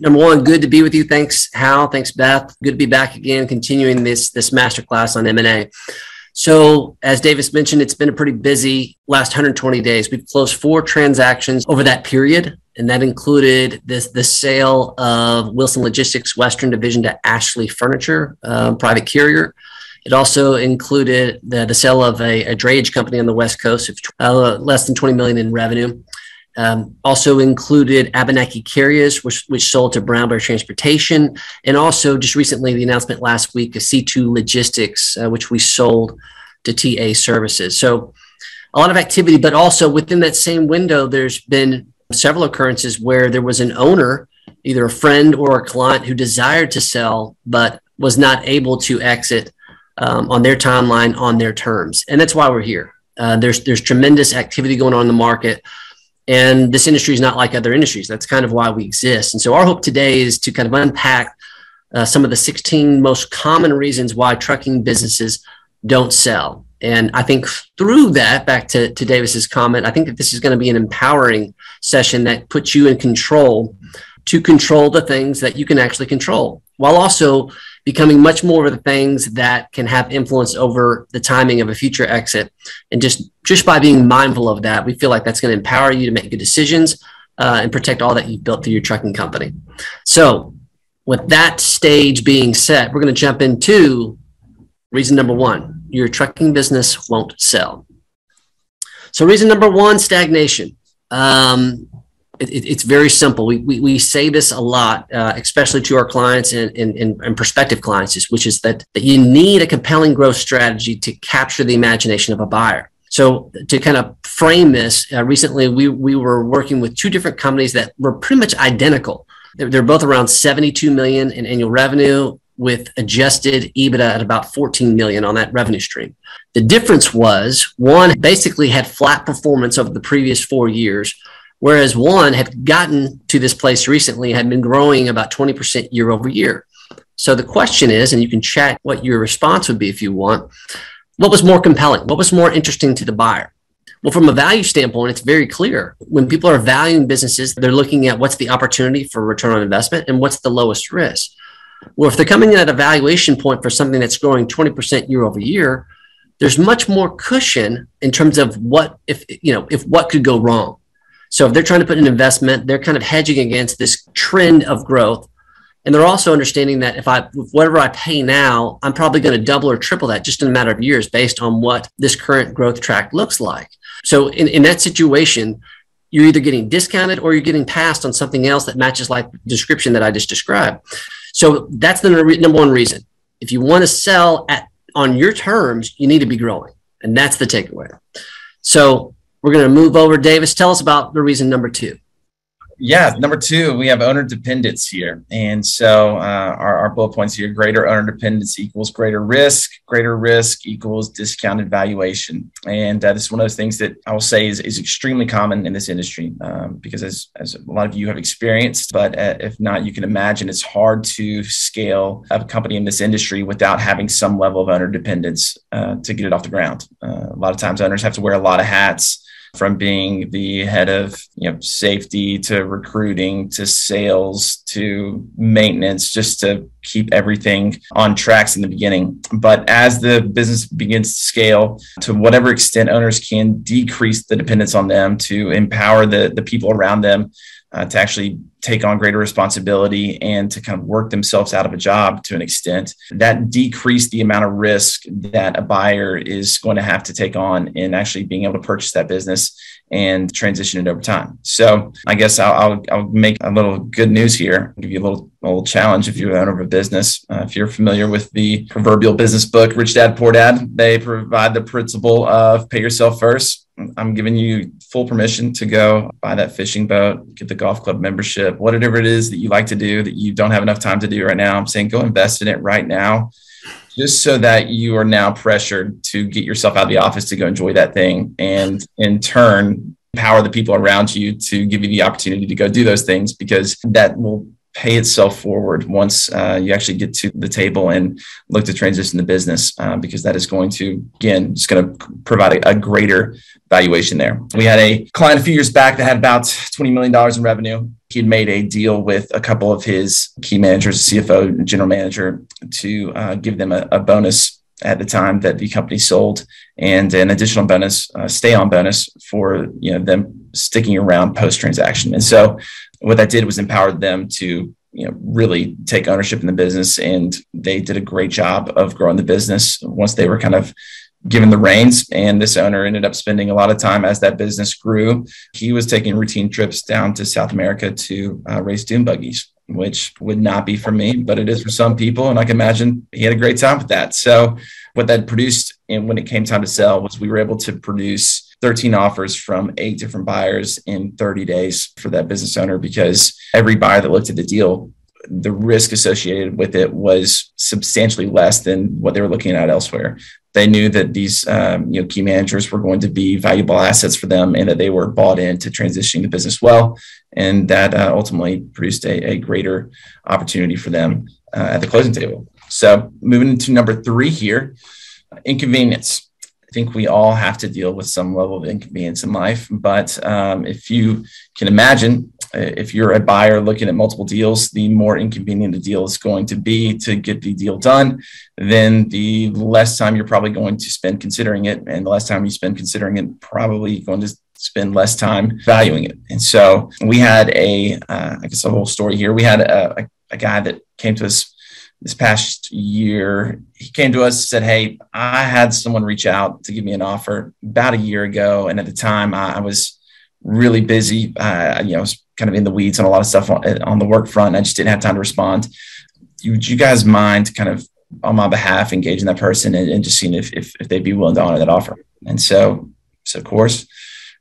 Number one, good to be with you. Thanks, Hal. Thanks, Beth. Good to be back again, continuing this this masterclass on M&A. So, as Davis mentioned, it's been a pretty busy last 120 days. We've closed four transactions over that period, and that included this the sale of Wilson Logistics Western Division to Ashley Furniture, um, private carrier. It also included the, the sale of a, a drayage company on the West Coast of uh, less than 20 million in revenue. Um, also included Abenaki Carriers, which, which sold to Brown Bear Transportation, and also just recently the announcement last week of C2 Logistics, uh, which we sold to TA Services. So a lot of activity, but also within that same window, there's been several occurrences where there was an owner, either a friend or a client, who desired to sell but was not able to exit um, on their timeline on their terms, and that's why we're here. Uh, there's there's tremendous activity going on in the market. And this industry is not like other industries. That's kind of why we exist. And so our hope today is to kind of unpack uh, some of the 16 most common reasons why trucking businesses don't sell. And I think through that, back to, to Davis's comment, I think that this is going to be an empowering session that puts you in control to control the things that you can actually control while also becoming much more of the things that can have influence over the timing of a future exit. And just just by being mindful of that, we feel like that's going to empower you to make good decisions uh, and protect all that you've built through your trucking company. So, with that stage being set, we're going to jump into reason number one: your trucking business won't sell. So, reason number one: stagnation. Um, it, it's very simple. We, we, we, say this a lot, uh, especially to our clients and, and, and prospective clients, which is that, that you need a compelling growth strategy to capture the imagination of a buyer. So to kind of frame this, uh, recently we, we were working with two different companies that were pretty much identical. They're, they're both around 72 million in annual revenue with adjusted EBITDA at about 14 million on that revenue stream. The difference was one basically had flat performance over the previous four years, whereas one had gotten to this place recently had been growing about 20% year over year. So the question is, and you can chat what your response would be if you want, what was more compelling? What was more interesting to the buyer? Well, from a value standpoint, it's very clear. When people are valuing businesses, they're looking at what's the opportunity for return on investment and what's the lowest risk. Well, if they're coming in at a valuation point for something that's growing 20% year over year, there's much more cushion in terms of what if you know if what could go wrong. So if they're trying to put an investment, they're kind of hedging against this trend of growth. And they're also understanding that if I, whatever I pay now, I'm probably going to double or triple that just in a matter of years based on what this current growth track looks like. So in, in that situation, you're either getting discounted or you're getting passed on something else that matches like the description that I just described. So that's the number one reason. If you want to sell at on your terms, you need to be growing. And that's the takeaway. So we're going to move over. Davis, tell us about the reason number two. Yeah, number two, we have owner dependence here. And so uh, our, our bullet points here greater owner dependence equals greater risk, greater risk equals discounted valuation. And uh, this is one of those things that I will say is, is extremely common in this industry um, because, as, as a lot of you have experienced, but uh, if not, you can imagine it's hard to scale a company in this industry without having some level of owner dependence uh, to get it off the ground. Uh, a lot of times, owners have to wear a lot of hats from being the head of you know safety to recruiting to sales to maintenance just to keep everything on tracks in the beginning. But as the business begins to scale to whatever extent owners can decrease the dependence on them to empower the the people around them uh, to actually take on greater responsibility and to kind of work themselves out of a job to an extent. That decrease the amount of risk that a buyer is going to have to take on in actually being able to purchase that business and transition it over time. So i guess i'll, I'll, I'll make a little good news here. I'll give you a little, little challenge if you're an owner of a business. Uh, if you're familiar with the proverbial business book rich dad poor dad they provide the principle of pay yourself first I'm giving you full permission to go buy that fishing boat, get the golf club membership, whatever it is that you like to do that you don't have enough time to do right now. I'm saying go invest in it right now, just so that you are now pressured to get yourself out of the office to go enjoy that thing. And in turn, empower the people around you to give you the opportunity to go do those things because that will pay itself forward once uh, you actually get to the table and look to transition the business uh, because that is going to again just going to provide a, a, greater valuation there. We had a client a few years back that had about $20 million in revenue. He'd made a deal with a couple of his key managers cfo general manager to uh, give them a, a, bonus at the time that the company sold and an additional bonus uh, stay on bonus for you know them sticking around post transaction and so what that did was empowered them to you know really take ownership in the business and they did a great job of growing the business once they were kind of given the reins. And this owner ended up spending a lot of time as that business grew. He was taking routine trips down to south america to uh, race dune buggies which would not be for me but it is for some people and i can imagine he had a great time with that so what that produced and when it came time to sell was we were able to produce 13 offers from eight different buyers in 30 days for that business owner because every buyer that looked at the deal the risk associated with it was substantially less than what they were looking at elsewhere. They knew that these um, you know key managers were going to be valuable assets for them, and that they were bought in to transitioning the business well, and that uh, ultimately produced a, a, greater opportunity for them uh, at the closing table. So moving into number three here, inconvenience. I think we all have to deal with some level of inconvenience in life. But um, if you can imagine, if you're a buyer looking at multiple deals, the more inconvenient the deal is going to be to get the deal done, then the less time you're probably going to spend considering it. And the less time you spend considering it, probably going to spend less time valuing it. And so we had a, uh, I guess a whole story here. We had a, a, a guy that came to us this past year, he came to us said, Hey, I had someone reach out to give me an offer about a year ago. And at the time, I, was really busy. Uh, you know, I was kind of in the weeds on a lot of stuff on, on the work front. I just didn't have time to respond. Would you guys mind kind of on my behalf engaging that person and, and just seeing if, if, if, they'd be willing to honor that offer? And so, so of course,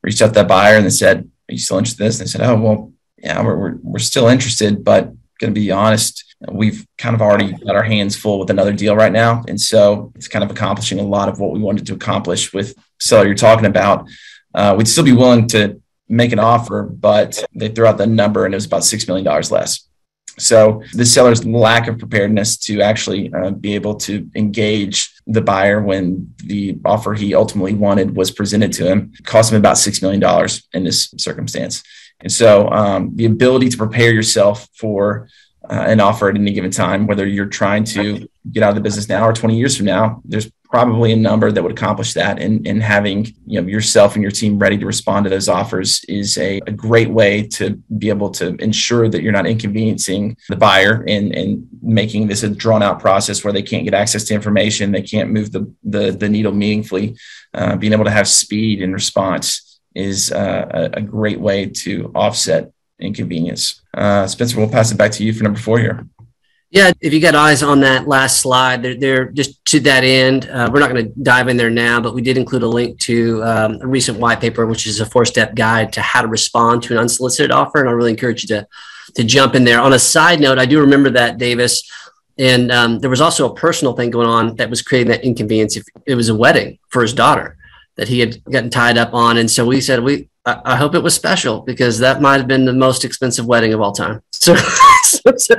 reached out to that buyer and they said, Are you still interested in this? And they said, Oh, well, yeah, we're, we're, we're still interested, but going to be honest, we've kind of already got our hands full with another deal right now. And so it's kind of accomplishing a lot of what we wanted to accomplish with seller you're talking about. Uh, we'd still be willing to make an offer, but they threw out the number and it was about $6 million less. So the seller's lack of preparedness to actually uh, be able to engage the buyer when the offer he ultimately wanted was presented to him cost him about $6 million in this circumstance. And so um, the ability to prepare yourself for uh, an offer at any given time, whether you're trying to get out of the business now or 20 years from now, there's probably a number that would accomplish that. And, and having you know yourself and your team ready to respond to those offers is a, a great way to be able to ensure that you're not inconveniencing the buyer and, and making this a drawn out process where they can't get access to information, they can't move the, the, the needle meaningfully. Uh, being able to have speed in response is uh, a, a great way to offset inconvenience. Uh, Spencer, we'll pass it back to you for number four here. Yeah, if you got eyes on that last slide, they're, they're just to that end. Uh, we're not going to dive in there now, but we did include a link to um, a recent white paper, which is a four-step guide to how to respond to an unsolicited offer. And I really encourage you to to jump in there. On a side note, I do remember that Davis, and um, there was also a personal thing going on that was creating that inconvenience. If it was a wedding for his daughter that he had gotten tied up on, and so we said we I, hope it was special because that might have been the most expensive wedding of all time. So, so, so,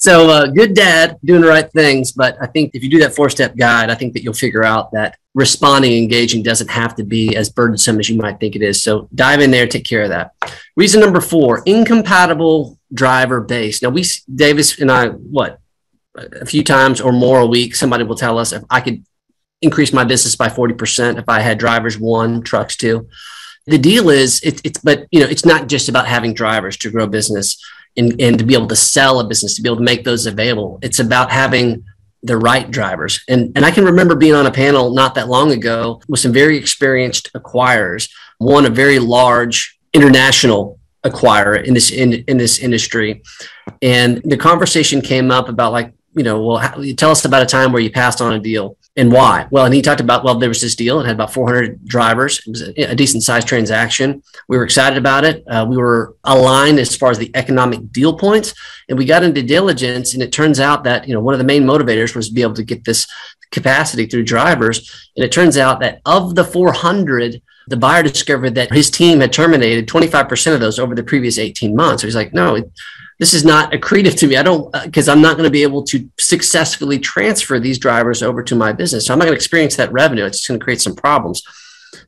so uh, good dad doing the right things. But I think if you do that four step guide, I think that you'll figure out that responding, engaging doesn't have to be as burdensome as you might think it is. So dive in there, take care of that. Reason number four incompatible driver base. Now, we, Davis and I, what, a few times or more a week, somebody will tell us if I could increase my business by 40% if I had drivers one, trucks two the deal is it, it's but you know it's not just about having drivers to grow business and, and to be able to sell a business to be able to make those available. It's about having the right drivers. And and i can remember being on a panel not that long ago with some very experienced acquirers one a very large international acquirer in this in, in this industry. And the conversation came up about like you know well how, tell us about a time where you passed on a deal and why? Well, and he talked about, well, there was this deal. It had about 400 drivers. It was a, a decent sized transaction. We were excited about it. Uh, we were aligned as far as the economic deal points. And we got into diligence. And it turns out that, you know, one of the main motivators was to be able to get this capacity through drivers. And it turns out that of the 400, the buyer discovered that his team had terminated 25% of those over the previous 18 months. So he's like, no, this is not accretive to me. I don't because uh, I'm not going to be able to successfully transfer these drivers over to my business. So I'm not going to experience that revenue. It's going to create some problems.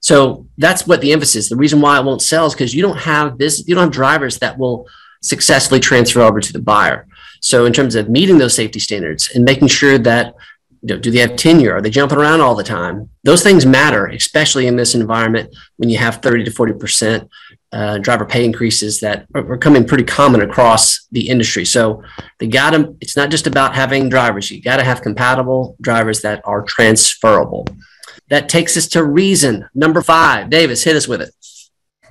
So that's what the emphasis. The reason why I won't sell is because you don't have this. You don't have drivers that will successfully transfer over to the buyer. So in terms of meeting those safety standards and making sure that you know, do they have tenure? Are they jumping around all the time? Those things matter, especially in this environment when you have 30 to 40 percent uh, driver pay increases that are, are coming pretty common across the industry. So they got to, it's not just about having drivers. You got to have compatible drivers that are transferable. That takes us to reason number five. Davis, hit us with it.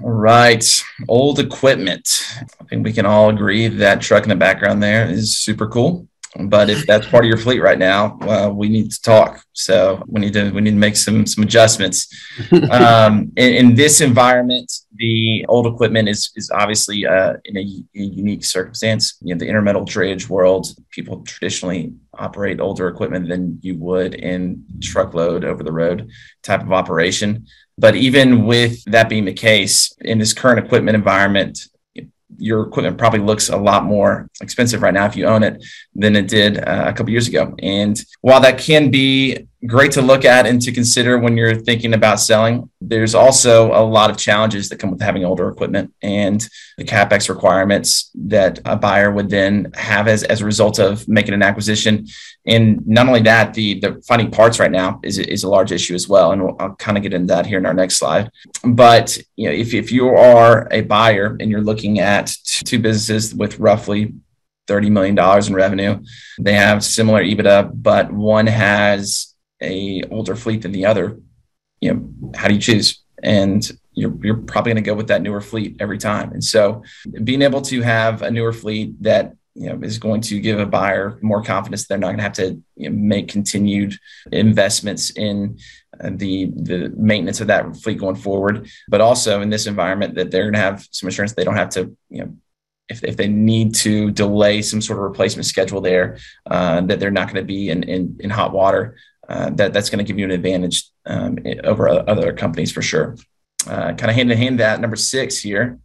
All right. Old equipment. I think we can all agree that truck in the background there is super cool. But if that's part of your fleet right now, well, we need to talk. So we need to we need to make some some adjustments. um, in, in, this environment, the old equipment is is obviously uh, in a, a, unique circumstance. You know, the intermodal drayage world, people traditionally operate older equipment than you would in truckload over the road type of operation. But even with that being the case, in this current equipment environment, your equipment probably looks a lot more expensive right now if you own it than it did uh, a couple years ago. And while that can be great to look at and to consider when you're thinking about selling, there's also a lot of challenges that come with having older equipment and the capex requirements that a buyer would then have as, as a result of making an acquisition. And not only that, the, the finding parts right now is, is a large issue as well. And I'll kind of get into that here in our next slide. But you know, if, if you are a buyer and you're looking at two businesses with roughly $30 million in revenue, they have similar EBITDA, but one has a older fleet than the other. You know, how do you choose? And you're, you're probably going to go with that newer fleet every time. And so being able to have a newer fleet that you know is going to give a buyer more confidence they're not going to have to you know, make continued investments in uh, the the maintenance of that fleet going forward but also in this environment that they're going to have some assurance they don't have to you know if, if they need to delay some sort of replacement schedule there uh, that they're not going to be in, in, in hot water uh, that that's going to give you an advantage um, over other companies for sure uh, kind of hand in hand that number six here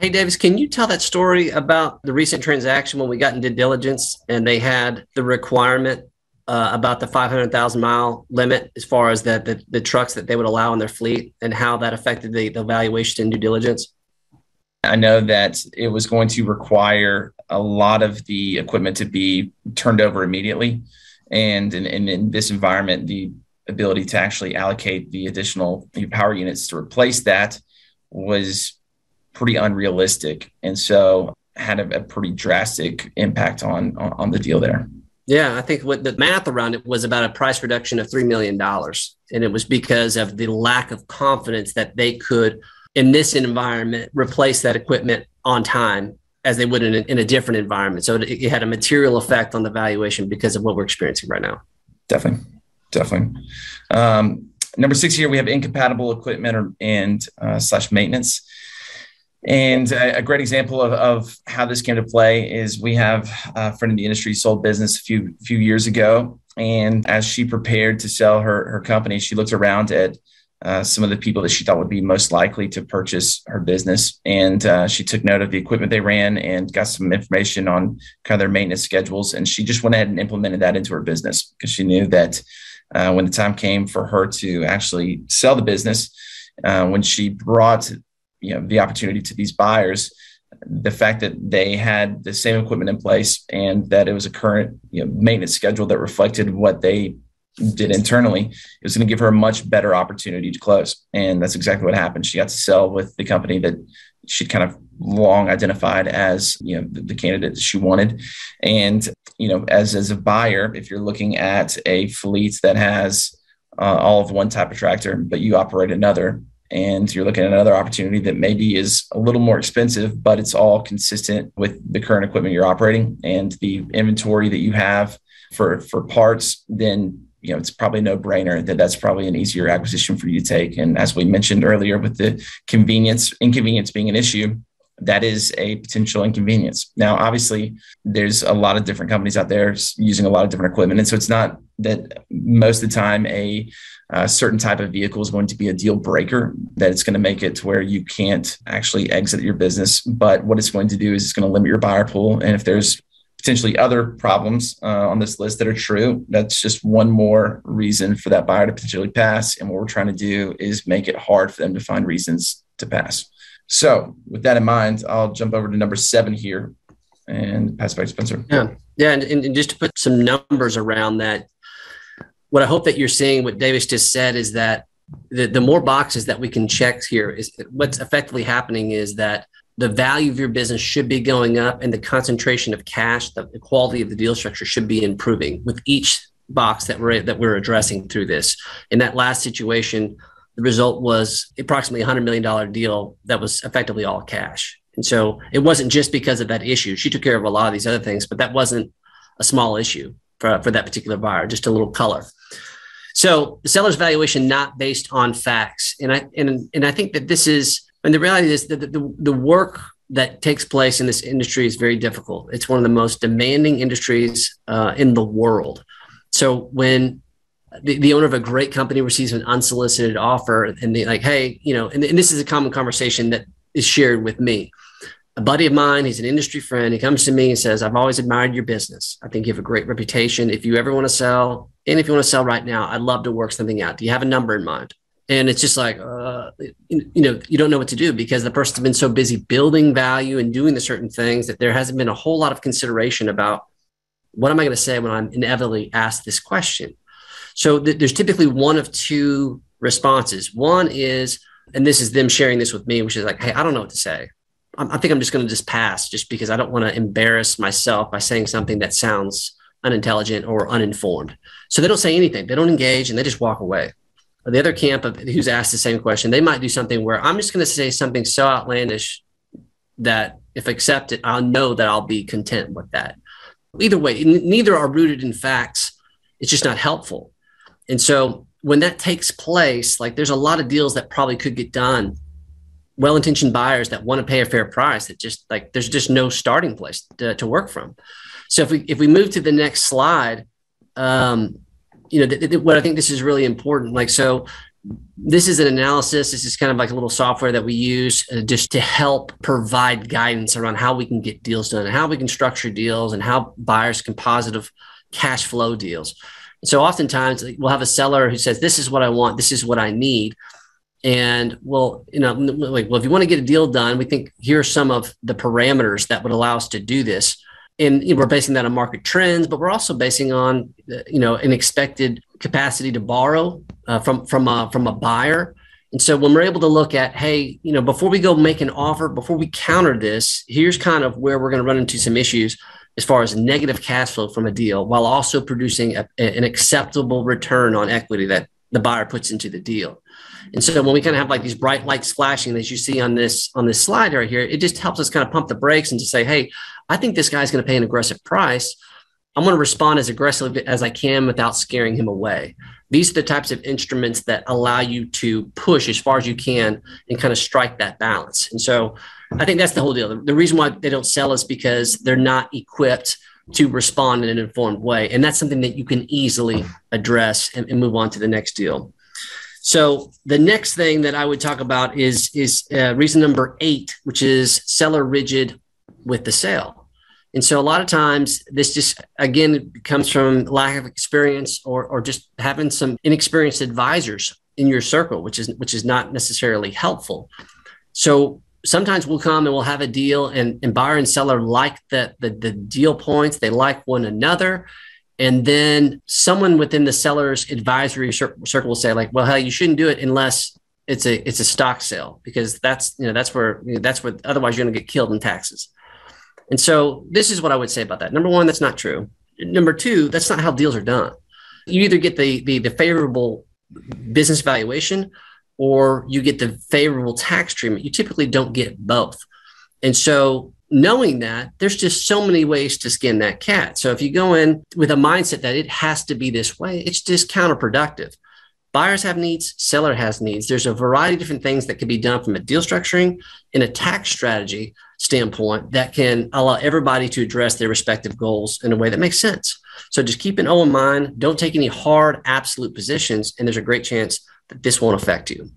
Hey, Davis, can you tell that story about the recent transaction when we got into due diligence and they had the requirement uh, about the 500,000 mile limit as far as the, the, the, trucks that they would allow in their fleet and how that affected the, the valuation and due diligence? I know that it was going to require a lot of the equipment to be turned over immediately. And in, in, in this environment, the ability to actually allocate the additional power units to replace that was pretty unrealistic, and so had a, a pretty drastic impact on, on on the deal there. Yeah, I think what the math around it was about a price reduction of $3 million. And it was because of the lack of confidence that they could, in this environment, replace that equipment on time as they would in a, in a different environment. So it, it, had a material effect on the valuation because of what we're experiencing right now. Definitely. Definitely. Um, number six here, we have incompatible equipment or, and uh, slash maintenance. And a, great example of, of how this came to play is we have a friend in the industry sold business a few few years ago, and as she prepared to sell her her company, she looked around at uh, some of the people that she thought would be most likely to purchase her business, and uh, she took note of the equipment they ran and got some information on kind of their maintenance schedules, and she just went ahead and implemented that into her business because she knew that uh, when the time came for her to actually sell the business, uh, when she brought you know the opportunity to these buyers the fact that they had the same equipment in place and that it was a current you know, maintenance schedule that reflected what they did internally it was going to give her a much better opportunity to close. And that's exactly what happened. She got to sell with the company that she'd kind of long identified as you know the, the candidate that she wanted. And you know as as a buyer if you're looking at a fleet that has uh, all of one type of tractor but you operate another and you're looking at another opportunity that maybe is a little more expensive, but it's all consistent with the current equipment you're operating and the inventory that you have for for parts, then you know it's probably no brainer that that's probably an easier acquisition for you to take. And as we mentioned earlier, with the convenience inconvenience being an issue, that is a potential inconvenience. Now, obviously, there's a lot of different companies out there using a lot of different equipment. And so it's not that most of the time a, a certain type of vehicle is going to be a deal breaker, that it's going to make it to where you can't actually exit your business. But what it's going to do is it's going to limit your buyer pool. And if there's potentially other problems uh, on this list that are true. That's just one more reason for that buyer to potentially pass. And what we're trying to do is make it hard for them to find reasons to pass. So, with that in mind, I'll jump over to number seven here and pass back to Spencer. Yeah. Yeah. And, and just to put some numbers around that, what I hope that you're seeing, what Davis just said, is that the, the more boxes that we can check here is what's effectively happening is that the value of your business should be going up and the concentration of cash, the, quality of the deal structure should be improving with each box that we're that we're addressing through this. In that last situation, the result was approximately $100 million deal that was effectively all cash. And so it wasn't just because of that issue. She took care of a lot of these other things, but that wasn't a small issue for, for that particular buyer, just a little color. So the seller's valuation not based on facts. And I and, and I think that this is and the reality is that the, the, work that takes place in this industry is very difficult. It's one of the most demanding industries uh, in the world. So when the, the owner of a great company receives an unsolicited offer and they like, hey, you know, and, and this is a common conversation that is shared with me. A buddy of mine, he's an industry friend. He comes to me and says, I've always admired your business. I think you have a great reputation. If you ever want to sell, and if you want to sell right now, I'd love to work something out. Do you have a number in mind? And it's just like uh, you know you don't know what to do because the person's been so busy building value and doing the certain things that there hasn't been a whole lot of consideration about what am i going to say when i'm inevitably asked this question? So th- there's typically one of two responses. One is and this is them sharing this with me which is like hey i don't know what to say. I think i'm just going to just pass just because i don't want to embarrass myself by saying something that sounds unintelligent or uninformed. So they don't say anything. They don't engage and they just walk away the other camp of, who's asked the same question, they might do something where I'm just going to say something so outlandish that if accepted, I'll know that I'll be content with that. Either way, neither are rooted in facts. It's just not helpful. And so when that takes place, like there's a lot of deals that probably could get done. Well intentioned buyers that want to pay a fair price that just like there's just no starting place to, to work from. So if we if we move to the next slide, um, you know, th- th- what I think this is really important. Like, so this is an analysis. This is kind of like a little software that we use uh, just to help provide guidance around how we can get deals done and how we can structure deals and how buyers can positive cash flow deals. So oftentimes we'll have a seller who says, "This is what I want. This is what I need." And well, you know, like, well, if you want to get a deal done, we think here are some of the parameters that would allow us to do this and you know, we're basing that on market trends, but we're also basing on you know an expected capacity to borrow uh, from from a, from a buyer. And so when we're able to look at, hey, you know, before we go make an offer, before we counter this, here's kind of where we're going to run into some issues as far as negative cash flow from a deal, while also producing a, an acceptable return on equity that the buyer puts into the deal. And so when we kind of have like these bright lights flashing as you see on this on this slide right here, it just helps us kind of pump the brakes and to say, hey, I think this guy's going to pay an aggressive price. I'm going to respond as aggressively as I can without scaring him away. These are the types of instruments that allow you to push as far as you can and kind of strike that balance. And so I think that's the whole deal. The reason why they don't sell is because they're not equipped to respond in an informed way. And that's something that you can easily address and, and move on to the next deal. So the next thing that I would talk about is is uh, reason number eight, which is seller rigid with the sale. And so a lot of times this just again comes from lack of experience or or just having some inexperienced advisors in your circle, which is which is not necessarily helpful. So sometimes we'll come and we'll have a deal and, and buyer and seller like the, the the deal points, they like one another. And then someone within the seller's advisory circle will say, like, well, hell, you shouldn't do it unless it's a it's a stock sale because that's you know that's where you know, that's where otherwise you're going to get killed in taxes. And so this is what I would say about that. Number one, that's not true. Number two, that's not how deals are done. You either get the the, the favorable business valuation or you get the favorable tax treatment. You typically don't get both. And so knowing that there's just so many ways to skin that cat. So if you go in with a mindset that it has to be this way, it's just counterproductive. Buyers have needs, seller has needs. There's a variety of different things that can be done from a deal structuring and a tax strategy standpoint that can allow everybody to address their respective goals in a way that makes sense. So just keep an O in mind. Don't take any hard, absolute positions, and there's a great chance that this won't affect you.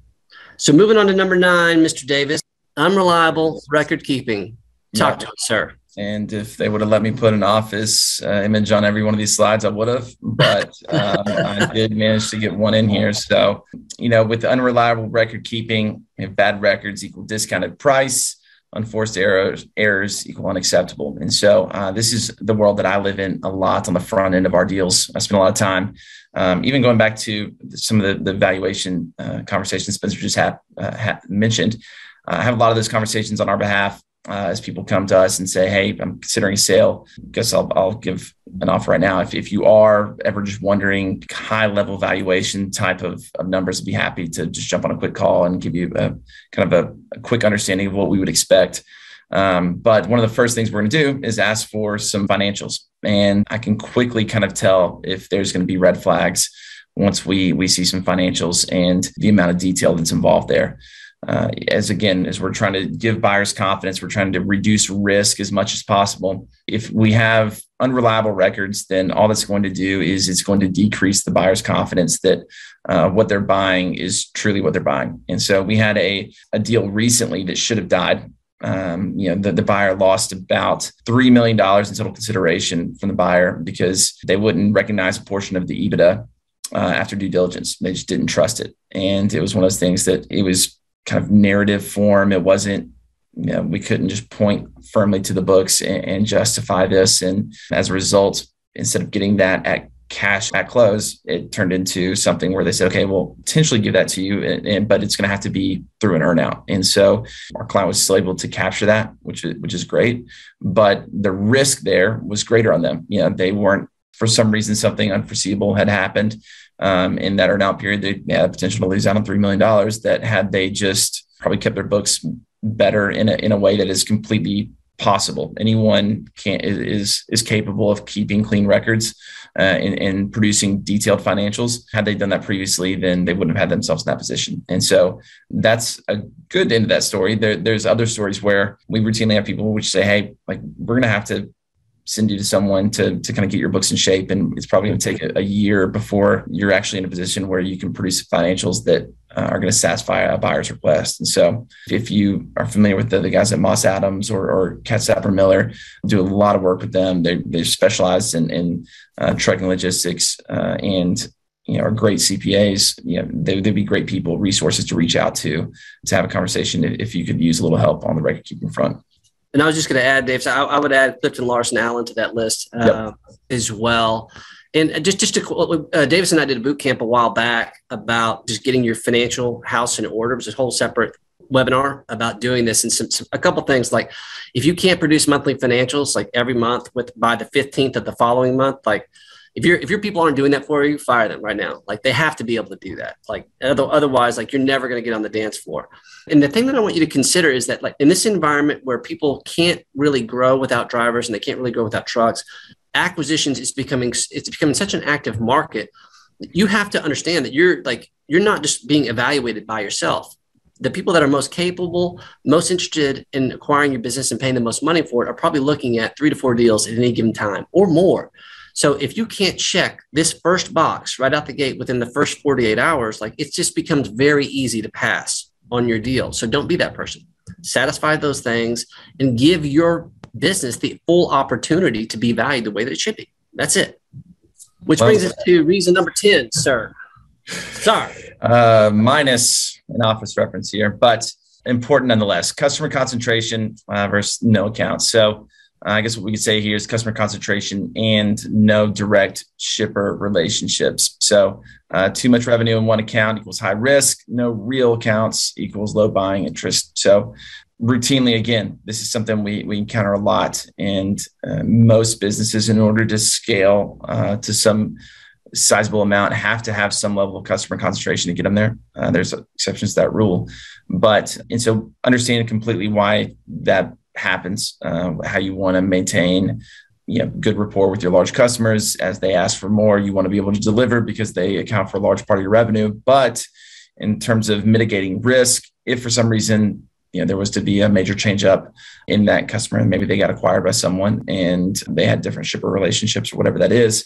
So moving on to number nine, Mr. Davis, unreliable record keeping. Talk to us, sir. And if they would have let me put an office uh, image on every one of these slides, I would have. But um, I did manage to get one in here. So, you know, with unreliable record keeping, bad records equal discounted price, unforced errors, errors equal unacceptable. And so, uh, this is the world that I live in a lot on the front end of our deals. I spend a lot of time, um, even going back to some of the, the valuation uh, conversations Spencer just had, uh, mentioned. I have a lot of those conversations on our behalf uh, as people come to us and say, "Hey, I'm considering sale." Guess I'll, I'll give an offer right now. If, if you are ever just wondering high level valuation type of, of numbers, I'd be happy to just jump on a quick call and give you a kind of a, a quick understanding of what we would expect. Um, but one of the first things we're going to do is ask for some financials, and I can quickly kind of tell if there's going to be red flags once we we see some financials and the amount of detail that's involved there uh, as again as we're trying to give buyers confidence we're trying to reduce risk as much as possible if we have unreliable records then all that's going to do is it's going to decrease the buyer's confidence that uh, what they're buying is truly what they're buying and so we had a, a deal recently that should have died um, you know, the, the buyer lost about $3 million in total consideration from the buyer because they wouldn't recognize a portion of the EBITDA uh, after due diligence. They just didn't trust it. And it was one of those things that it was kind of narrative form. It wasn't, you know, we couldn't just point firmly to the books and, and justify this. And as a result, instead of getting that at cash at close, it turned into something where they said, okay, we'll potentially give that to you, and, and but it's going to have to be through an earnout. And so our client was still able to capture that, which is, which is great. But the risk there was greater on them. You know, they weren't, for some reason, something unforeseeable had happened um, in that earnout period, they had potential to lose out on $3 million that had they just probably kept their books better in a, in a way that is completely possible. Anyone can is is capable of keeping clean records uh, and, and, producing detailed financials. Had they done that previously, then they wouldn't have had themselves in that position. And so that's a good end of that story. There, there's other stories where we routinely have people which say, "Hey, like we're going to have to send you to someone to, to kind of get your books in shape. And it's probably going to take a, a, year before you're actually in a position where you can produce financials that uh, are going to satisfy a buyer's request. And so if you are familiar with the, the guys at Moss Adams or, or Katz Miller, do a lot of work with them. They, they're specialized in, in uh, trucking logistics uh, and you know, are great CPAs, you know, they, would be great people, resources to reach out to, to have a conversation if you could use a little help on the record keeping front. And I was just going to add, Dave. So I, I, would add Clifton Larson Allen to that list uh, yep. as well. And just just to, uh, Davis and I did a boot camp a while back about just getting your financial house in order. It was a whole separate webinar about doing this and some, some, a couple things like if you can't produce monthly financials like every month with by the 15th of the following month like if your if your people aren't doing that for you, fire them right now. Like they have to be able to do that. Like otherwise, like you're never going to get on the dance floor. And the thing that I want you to consider is that like in this environment where people can't really grow without drivers and they can't really grow without trucks, acquisitions is becoming it's becoming such an active market. You have to understand that you're like you're not just being evaluated by yourself. The people that are most capable, most interested in acquiring your business and paying the most money for it are probably looking at three to four deals at any given time or more. So if you can't check this first box right out the gate within the first 48 hours, like it just becomes very easy to pass on your deal. So don't be that person. Satisfy those things and give your business the full opportunity to be valued the way that it should be. That's it. Which brings us to reason number 10, sir. Sorry. Uh, minus an office reference here, but important nonetheless. Customer concentration uh, versus no accounts. So I guess what we could say here is customer concentration and no direct shipper relationships. So, uh, too much revenue in one account equals high risk, no real accounts equals low buying interest. So, routinely, again, this is something we, we encounter a lot. And uh, most businesses, in order to scale uh, to some sizable amount, have to have some level of customer concentration to get them there. Uh, there's exceptions to that rule. But, and so understanding completely why that happens, uh, how you want to maintain you know, good rapport with your large customers. As they ask for more, you want to be able to deliver because they account for a large part of your revenue. But in terms of mitigating risk, if for some reason you know there was to be a major change up in that customer and maybe they got acquired by someone and they had different shipper relationships or whatever that is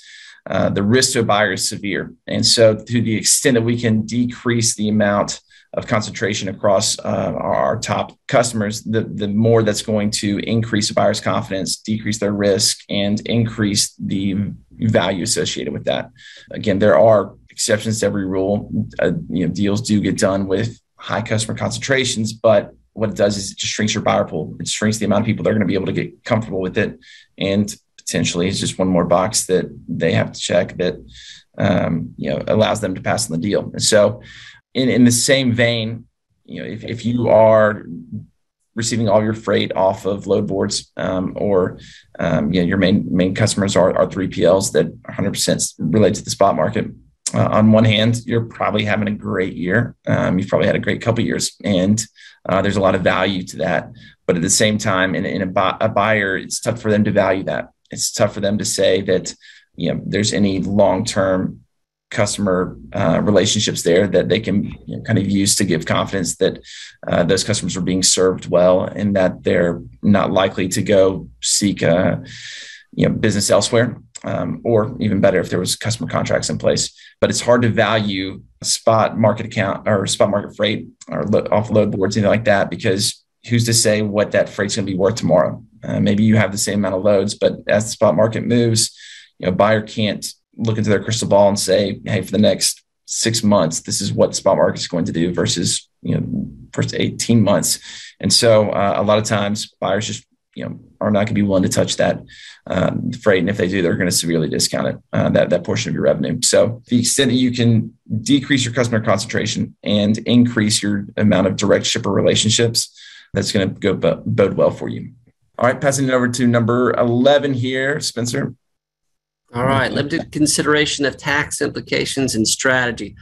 uh, the risk to a buyer is severe and so to the extent that we can decrease the amount of concentration across uh, our top customers, the, the more that's going to increase buyer's confidence, decrease their risk, and increase the value associated with that. Again, there are exceptions to every rule. Uh, you know, deals do get done with high customer concentrations, but what it does is it just shrinks your buyer pool. It shrinks the amount of people that are going to be able to get comfortable with it, and potentially it's just one more box that they have to check that um, you know allows them to pass on the deal. And so in, in the same vein, you know, if, if you are receiving all your freight off of load boards um, or um, you know, your main main customers are, are 3PLs that 100% relate to the spot market. Uh, on one hand, you're probably having a great year. Um, you've probably had a great couple years, and uh, there's a lot of value to that. But at the same time, in, in a, bu- a buyer, it's tough for them to value that. It's tough for them to say that you know there's any long term customer uh, relationships there that they can you know, kind of use to give confidence that uh, those customers are being served well and that they're not likely to go seek a uh, you know business elsewhere um, or even better if there was customer contracts in place. But it's hard to value a spot market account or spot market freight or lo- offload boards anything like that because who's to say what that freight's going to be worth tomorrow? Uh, maybe you have the same amount of loads but as the spot market moves you know buyer can't look into their crystal ball and say, hey, for the next six months, this is what spot market is going to do versus, you know, first 18 months. And so uh, a lot of times buyers just, you know, are not going to be willing to touch that um, freight. And if they do, they're going to severely discount it, uh, that, that portion of your revenue. So the extent that you can decrease your customer concentration and increase your amount of direct shipper relationships, that's going to go bode well for you. All right, passing it over to number 11 here, Spencer. All right, limited consideration of tax implications and strategy.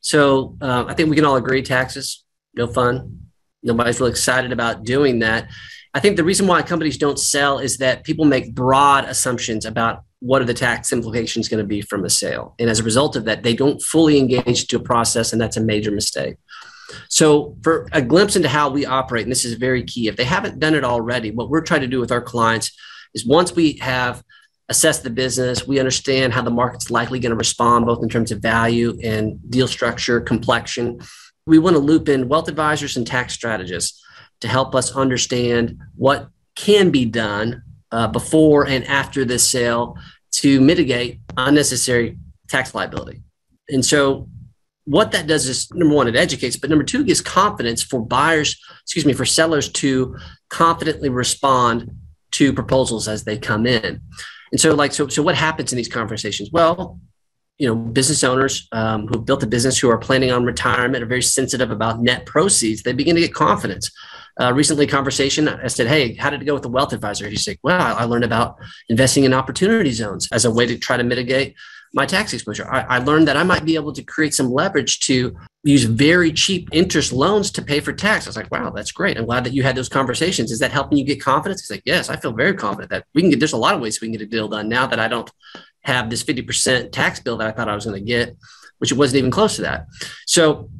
So uh, I think we can all agree taxes, no fun. Nobody's really excited about doing that. I think the reason why companies don't sell is that people make broad assumptions about what are the tax implications going to be from a sale. And as a result of that, they don't fully engage to a process, and that's a major mistake. So, for a glimpse into how we operate, and this is very key, if they haven't done it already, what we're trying to do with our clients is once we have assess the business. We understand how the market's likely going to respond, both in terms of value and deal structure, complexion. We want to loop in wealth advisors and tax strategists to help us understand what can be done uh, before and after this sale to mitigate unnecessary tax liability. And so, what that does is number one, it educates, but number two, gives confidence for buyers, excuse me, for sellers to confidently respond to proposals as they come in. And so, like, so, so what happens in these conversations? Well, you know, business owners um, who built a business who are planning on retirement are very sensitive about net proceeds. They begin to get confidence. Uh, recently, conversation, I said, Hey, how did it go with the wealth advisor? He's like, Well, I learned about investing in opportunity zones as a way to try to mitigate my tax exposure. I, I, learned that I might be able to create some leverage to use very cheap interest loans to pay for tax. I was like, wow, that's great. I'm glad that you had those conversations. Is that helping you get confidence? He's like, yes, I feel very confident that we can get, there's a lot of ways we can get a deal done now that I don't have this 50% tax bill that I thought I was going to get, which it wasn't even close to that. So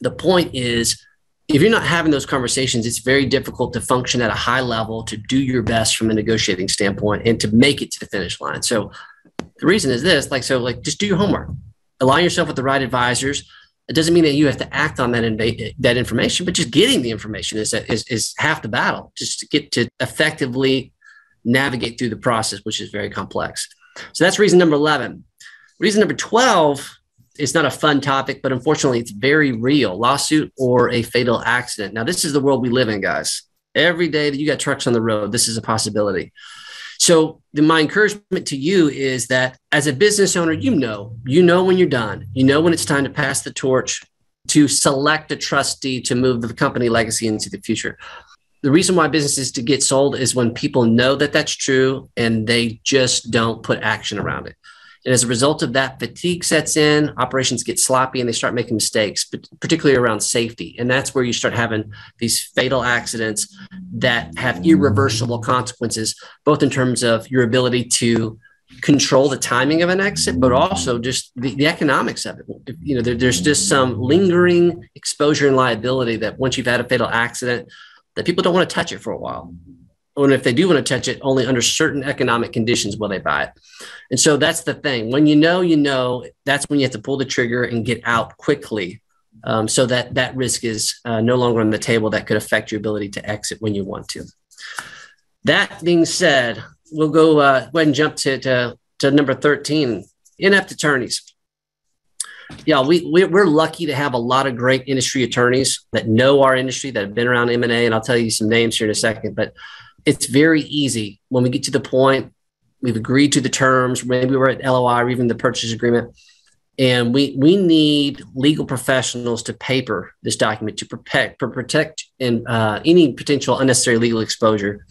the point is, if you're not having those conversations, it's very difficult to function at a high level, to do your best from a negotiating standpoint, and to make it to the finish line. So the reason is this like, so, like, just do your homework, align yourself with the right advisors. It doesn't mean that you have to act on that, inv- that information, but just getting the information is, is, is half the battle, just to get to effectively navigate through the process, which is very complex. So that's reason number 11. Reason number 12 is not a fun topic, but unfortunately, it's very real lawsuit or a fatal accident. Now, this is the world we live in, guys. Every day that you got trucks on the road, this is a possibility. So the, my encouragement to you is that as a business owner, you know, you know when you're done, you know when it's time to pass the torch, to select a trustee to move the company legacy into the future. The reason why businesses to get sold is when people know that that's true and they just don't put action around it. And as a result of that, fatigue sets in, operations get sloppy, and they start making mistakes, but particularly around safety. And that's where you start having these fatal accidents that have irreversible consequences, both in terms of your ability to control the timing of an exit, but also just the, the economics of it. You know, there, there's just some lingering exposure and liability that once you've had a fatal accident, that people don't want to touch it for a while and if they do want to touch it, only under certain economic conditions will they buy it. And so that's the thing. When you know, you know, that's when you have to pull the trigger and get out quickly, um, so that that risk is uh, no longer on the table that could affect your ability to exit when you want to. That being said, we'll go, uh, go ahead and jump to, to, to number 13 inept attorneys. Yeah, we, we we're lucky to have a lot of great industry attorneys that know our industry that have been around M and A, and I'll tell you some names here in a second. But it's very easy when we get to the point we've agreed to the terms, maybe we're at LOI or even the purchase agreement, and we we need legal professionals to paper this document to protect protect and uh, any potential unnecessary legal exposure.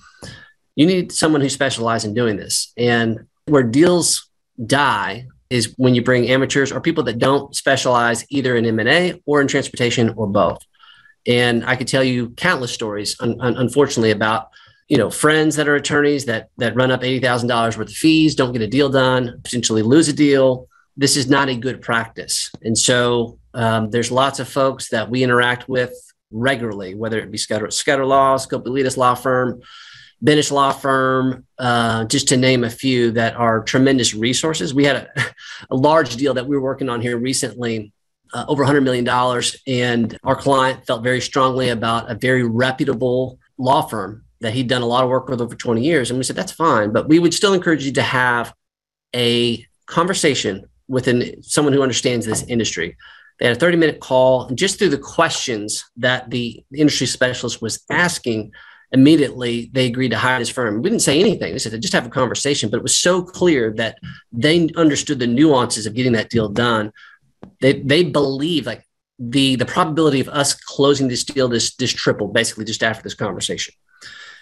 You need someone who specializes in doing this, and where deals die is when you bring amateurs or people that don't specialize either in M&A or in transportation or both. And I could tell you countless stories, un- un- unfortunately, about you know friends that are attorneys that that run up eighty thousand dollars worth of fees, don't get a deal done, potentially lose a deal. This is not a good practice, and so um, there's lots of folks that we interact with regularly, whether it be Scudder, Scudder Law, Scopelitis Law Firm, Benesch Law Firm, uh, just to name a few that are tremendous resources. We had a, a large deal that we were working on here recently, uh, over $100 million. And our client felt very strongly about a very reputable law firm that he'd done a lot of work with over 20 years. And we said, that's fine, but we would still encourage you to have a conversation with an, someone who understands this industry. They had a 30 minute call, and just through the questions that the industry specialist was asking, immediately they agreed to hire this firm. We didn't say anything. They said, just have a conversation. But it was so clear that they understood the nuances of getting that deal done. They, they believe like the, the probability of us closing this deal, this, this tripled basically just after this conversation.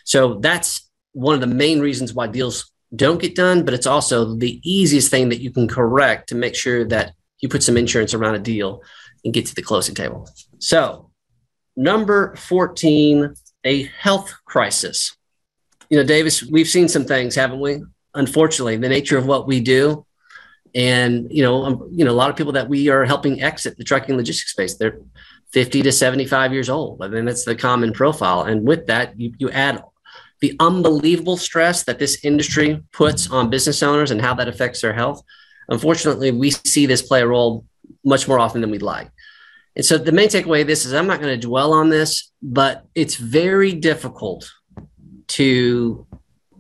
So that's one of the main reasons why deals don't get done, but it's also the easiest thing that you can correct to make sure that you put some insurance around a deal and get to the closing table. So, number 14, a health crisis. You know, Davis, we've seen some things, haven't we? Unfortunately, the nature of what we do. And, you know, um, you know, a lot of people that we are helping exit the trucking logistics space, they're 50 to 75 years old. I mean, that's the common profile. And with that, you, you add the unbelievable stress that this industry puts on business owners and how that affects their health. Unfortunately, we see this play a role much more often than we'd like. And so the main takeaway of this is I'm not going to dwell on this, but it's very difficult to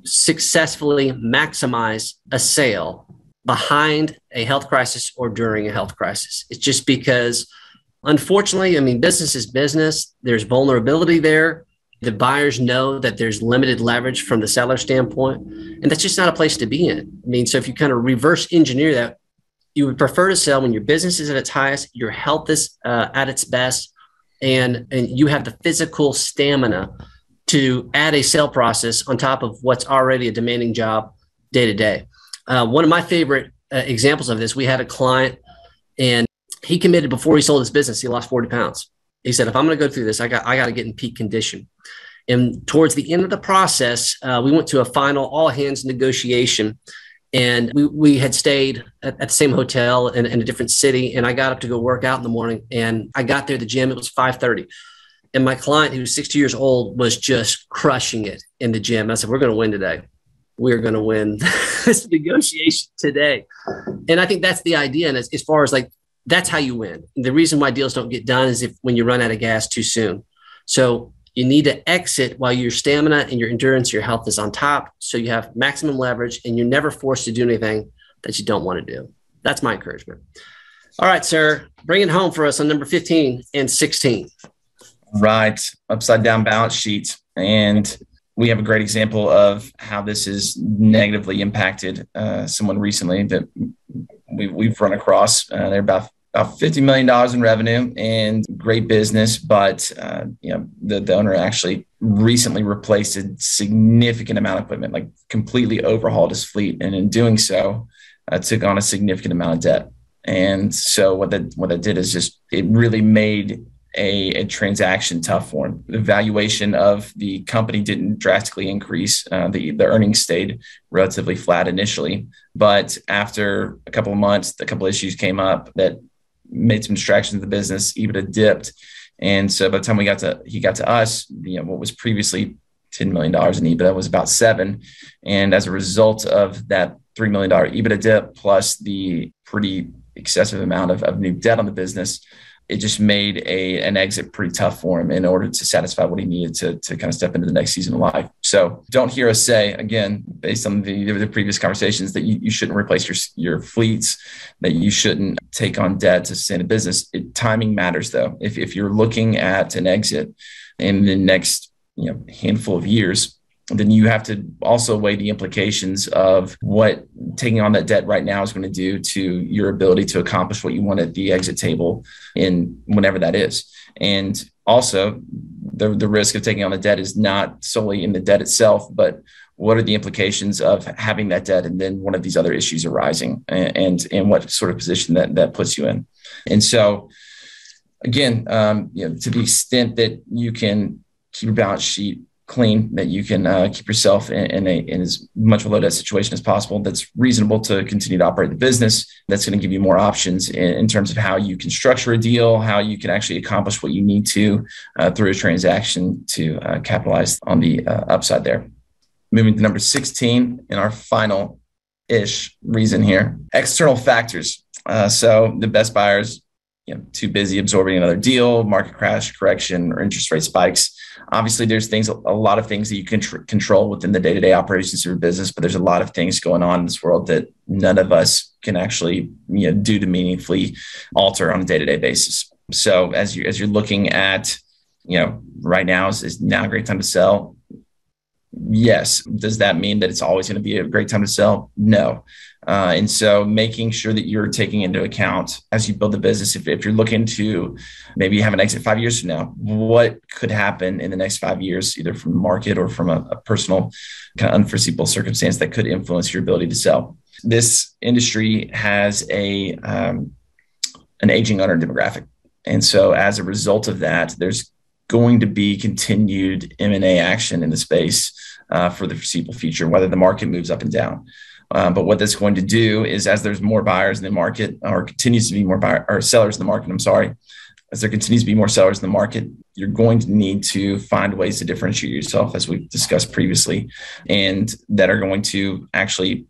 successfully maximize a sale behind a health crisis or during a health crisis. It's just because, unfortunately, I mean, business is business. There's vulnerability there the buyers know that there's limited leverage from the seller standpoint and that's just not a place to be in. I mean so if you kind of reverse engineer that you would prefer to sell when your business is at its highest your health is uh, at its best and and you have the physical stamina to add a sale process on top of what's already a demanding job day to day. Uh, one of my favorite uh, examples of this we had a client and he committed before he sold his business he lost 40 pounds he said, if I'm going to go through this, I got I got to get in peak condition. And towards the end of the process, uh, we went to a final all hands negotiation. And we, we had stayed at, at the same hotel in, in, a different city. And I got up to go work out in the morning. And I got there, the gym, it was 5:30. And my client, who was 60 years old, was just crushing it in the gym. I said, We're going to win today. We're going to win this negotiation today. And I think that's the idea. And as, as far as like that's how you win. The reason why deals don't get done is if when you run out of gas too soon. So you need to exit while your stamina and your endurance, your health is on top. So you have maximum leverage and you're never forced to do anything that you don't want to do. That's my encouragement. All right, sir, bring it home for us on number 15 and 16. Right. Upside down balance sheets. And we have a great example of how this has negatively impacted uh, someone recently that we, we've run across. Uh, they're about about $50 million in revenue and great business. But, uh, you know, the, the owner actually recently replaced a significant amount of equipment, like completely overhauled his fleet. And in doing so, uh, took on a significant amount of debt. And so what that what that did is just it really made a, a, transaction tough one. The valuation of the company didn't drastically increase. Uh, the, the earnings stayed relatively flat initially. But after a couple of months, a couple of issues came up that made some distractions in the business. EBITDA dipped. And so by the time we got to he got to us, you know, what was previously $10 million in EBITDA was about seven. And as a result of that $3 million EBITDA dip plus the pretty excessive amount of, of new debt on the business, it just made a an exit pretty tough for him in order to satisfy what he needed to, to kind of step into the next season of life. So don't hear us say again, based on the, the previous conversations, that you, you shouldn't replace your your fleets, that you shouldn't take on debt to sustain a business. It, timing matters though. If if you're looking at an exit in the next you know handful of years, then you have to also weigh the implications of what taking on that debt right now is going to do to your ability to accomplish what you want at the exit table in whenever that is. And also, the, the risk of taking on the debt is not solely in the debt itself, but what are the implications of having that debt and then one of these other issues arising and, and, and what sort of position that, that puts you in. And so, again, um, you know, to the extent that you can keep your balance sheet clean, that you can uh, keep yourself in, in, a in as much of a low debt situation as possible. That's reasonable to continue to operate the business. That's going to give you more options in, in, terms of how you can structure a deal, how you can actually accomplish what you need to uh, through a transaction to uh, capitalize on the uh, upside there. Moving to number 16 in our final ish reason here external factors. Uh, so the best buyers you know, too busy absorbing another deal, market crash, correction, or interest rate spikes obviously there's things a lot of things that you can tr- control within the day-to-day operations of your business but there's a lot of things going on in this world that none of us can actually you know do to meaningfully alter on a day-to-day basis. So as you as you're looking at you know right now is, is now a great time to sell yes does that mean that it's always going to be a great time to sell no uh, and so making sure that you're taking into account as you build the business, if, if you're looking to maybe have an exit five years from now, what could happen in the next five years, either from the market or from a, a personal kind of unforeseeable circumstance that could influence your ability to sell. This industry has a um, an aging owner demographic. And so as a result of that, there's going to be continued M&A action in the space uh, for the foreseeable future, whether the market moves up and down. Uh, but what that's going to do is, as there's more buyers in the market, or continues to be more buyer or sellers in the market, I'm sorry, as there continues to be more sellers in the market, you're going to need to find ways to differentiate yourself, as we discussed previously, and that are going to actually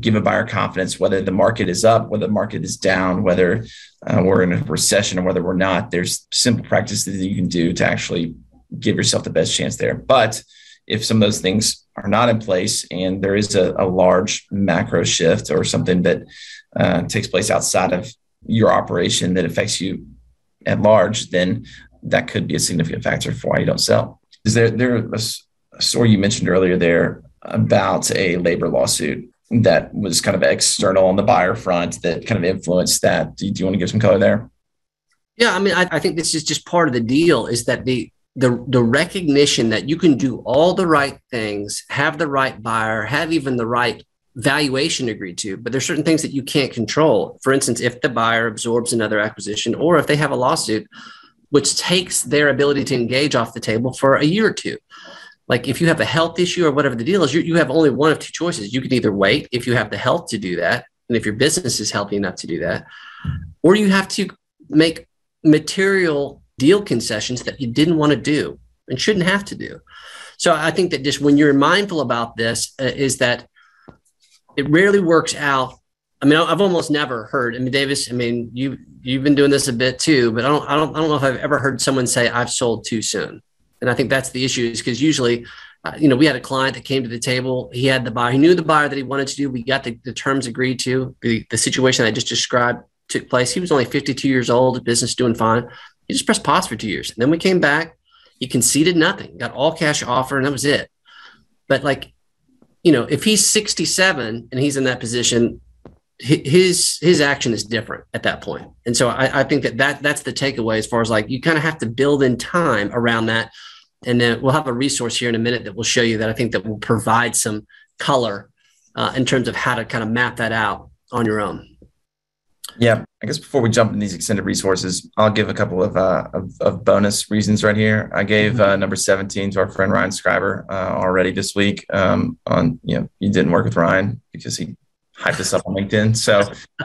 give a buyer confidence whether the market is up, whether the market is down, whether uh, we're in a recession or whether we're not. There's simple practices that you can do to actually give yourself the best chance there. But if some of those things are not in place and there is a, a large macro shift or something that uh, takes place outside of your operation that affects you at large, then that could be a significant factor for why you don't sell. Is there there a, a story you mentioned earlier there about a labor lawsuit that was kind of external on the buyer front that kind of influenced that? Do you, do you want to give some color there? Yeah, I mean, I, I think this is just part of the deal. Is that the the the recognition that you can do all the right things, have the right buyer, have even the right valuation agreed to, but there's certain things that you can't control. For instance, if the buyer absorbs another acquisition or if they have a lawsuit which takes their ability to engage off the table for a year or two. Like if you have a health issue or whatever the deal is, you, you have only one of two choices. You can either wait if you have the health to do that, and if your business is healthy enough to do that, or you have to make material deal concessions that you didn't want to do and shouldn't have to do. So I think that just when you're mindful about this, uh, is that it rarely works out. I mean, I've almost never heard. I mean, Davis. I mean, you you've been doing this a bit too, but I don't I don't I don't know if I've ever heard someone say I've sold too soon. And I think that's the issue is because usually, uh, you know, we had a client that came to the table. He had the buyer. He knew the buyer that he wanted to do. We got the, the terms agreed to. The, the situation I just described took place. He was only 52 years old, business doing fine. He just pressed pause for two years. And then we came back. He conceded nothing, got all cash offer, and that was it. But like, you know, if he's 67 and he's in that position, his his action is different at that point. And so I, I think that, that that's the takeaway as far as like you kind of have to build in time around that. And then we'll have a resource here in a minute that will show you that I think that will provide some color uh, in terms of how to kind of map that out on your own. Yeah, I guess before we jump in these extended resources, I'll give a couple of uh, of, of, bonus reasons right here. I gave mm-hmm. uh, number seventeen to our friend Ryan Scriber uh, already this week. Um, on you know, you didn't work with Ryan because he hyped this up on LinkedIn, so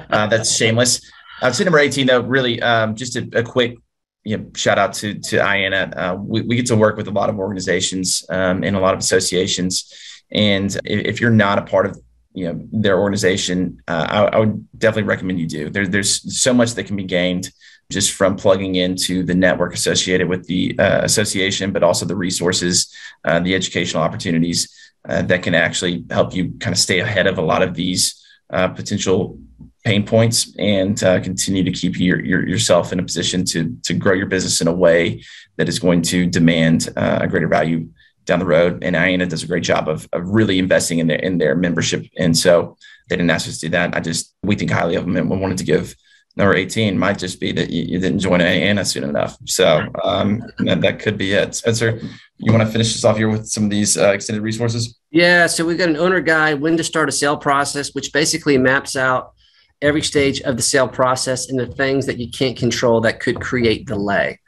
uh, that's shameless. Uh, so number eighteen, though, really um, just a, a, quick you know, shout out to to IANA. Uh, we, we get to work with a lot of organizations um, and a lot of associations, and if, if you're not a part of you know their organization, uh, I, I, would definitely recommend you do. There, there's so much that can be gained just from plugging into the network associated with the uh, association, but also the resources, uh, the educational opportunities uh, that can actually help you kind of stay ahead of a lot of these uh, potential pain points and uh, continue to keep your, your, yourself in a position to to grow your business in a way that is going to demand a greater value down the road. And IANA does a great job of, of really investing in their in their membership. And so they didn't ask us to do that. I just we think highly of them and we wanted to give number 18 might just be that you, you didn't join IANA soon enough. So um, that, that, could be it. Spencer, you want to finish this off here with some of these uh, extended resources? Yeah. So we've got an owner guide, when to start a sale process, which basically maps out every stage of the sale process and the things that you can't control that could create delay.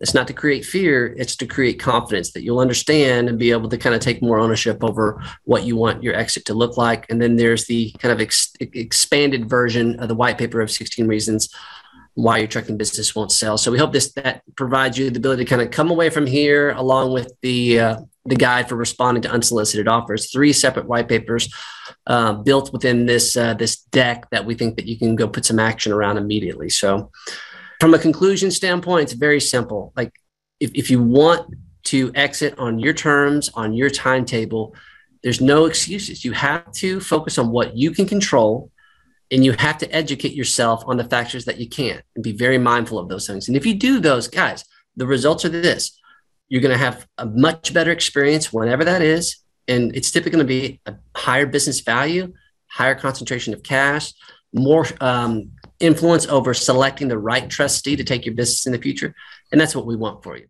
It's not to create fear, it's to create confidence that you'll understand and be able to kind of take more ownership over what you want your exit to look like. And then there's the kind of ex- expanded version of the white paper of 16 reasons why your trucking business won't sell. So we hope this that provides you the ability to kind of come away from here along with the uh, the guide for responding to unsolicited offers. Three separate white papers uh, built within this uh, this deck that we think that you can go put some action around immediately. So from a conclusion standpoint, it's very simple. Like if, if you want to exit on your terms, on your timetable, there's no excuses. You have to focus on what you can control and you have to educate yourself on the factors that you can't and be very mindful of those things. And if you do those, guys, the results are this you're going to have a much better experience whenever that is. And it's typically going to be a higher business value, higher concentration of cash, more um, influence over selecting the right trustee to take your business in the future. And that's what we want for you.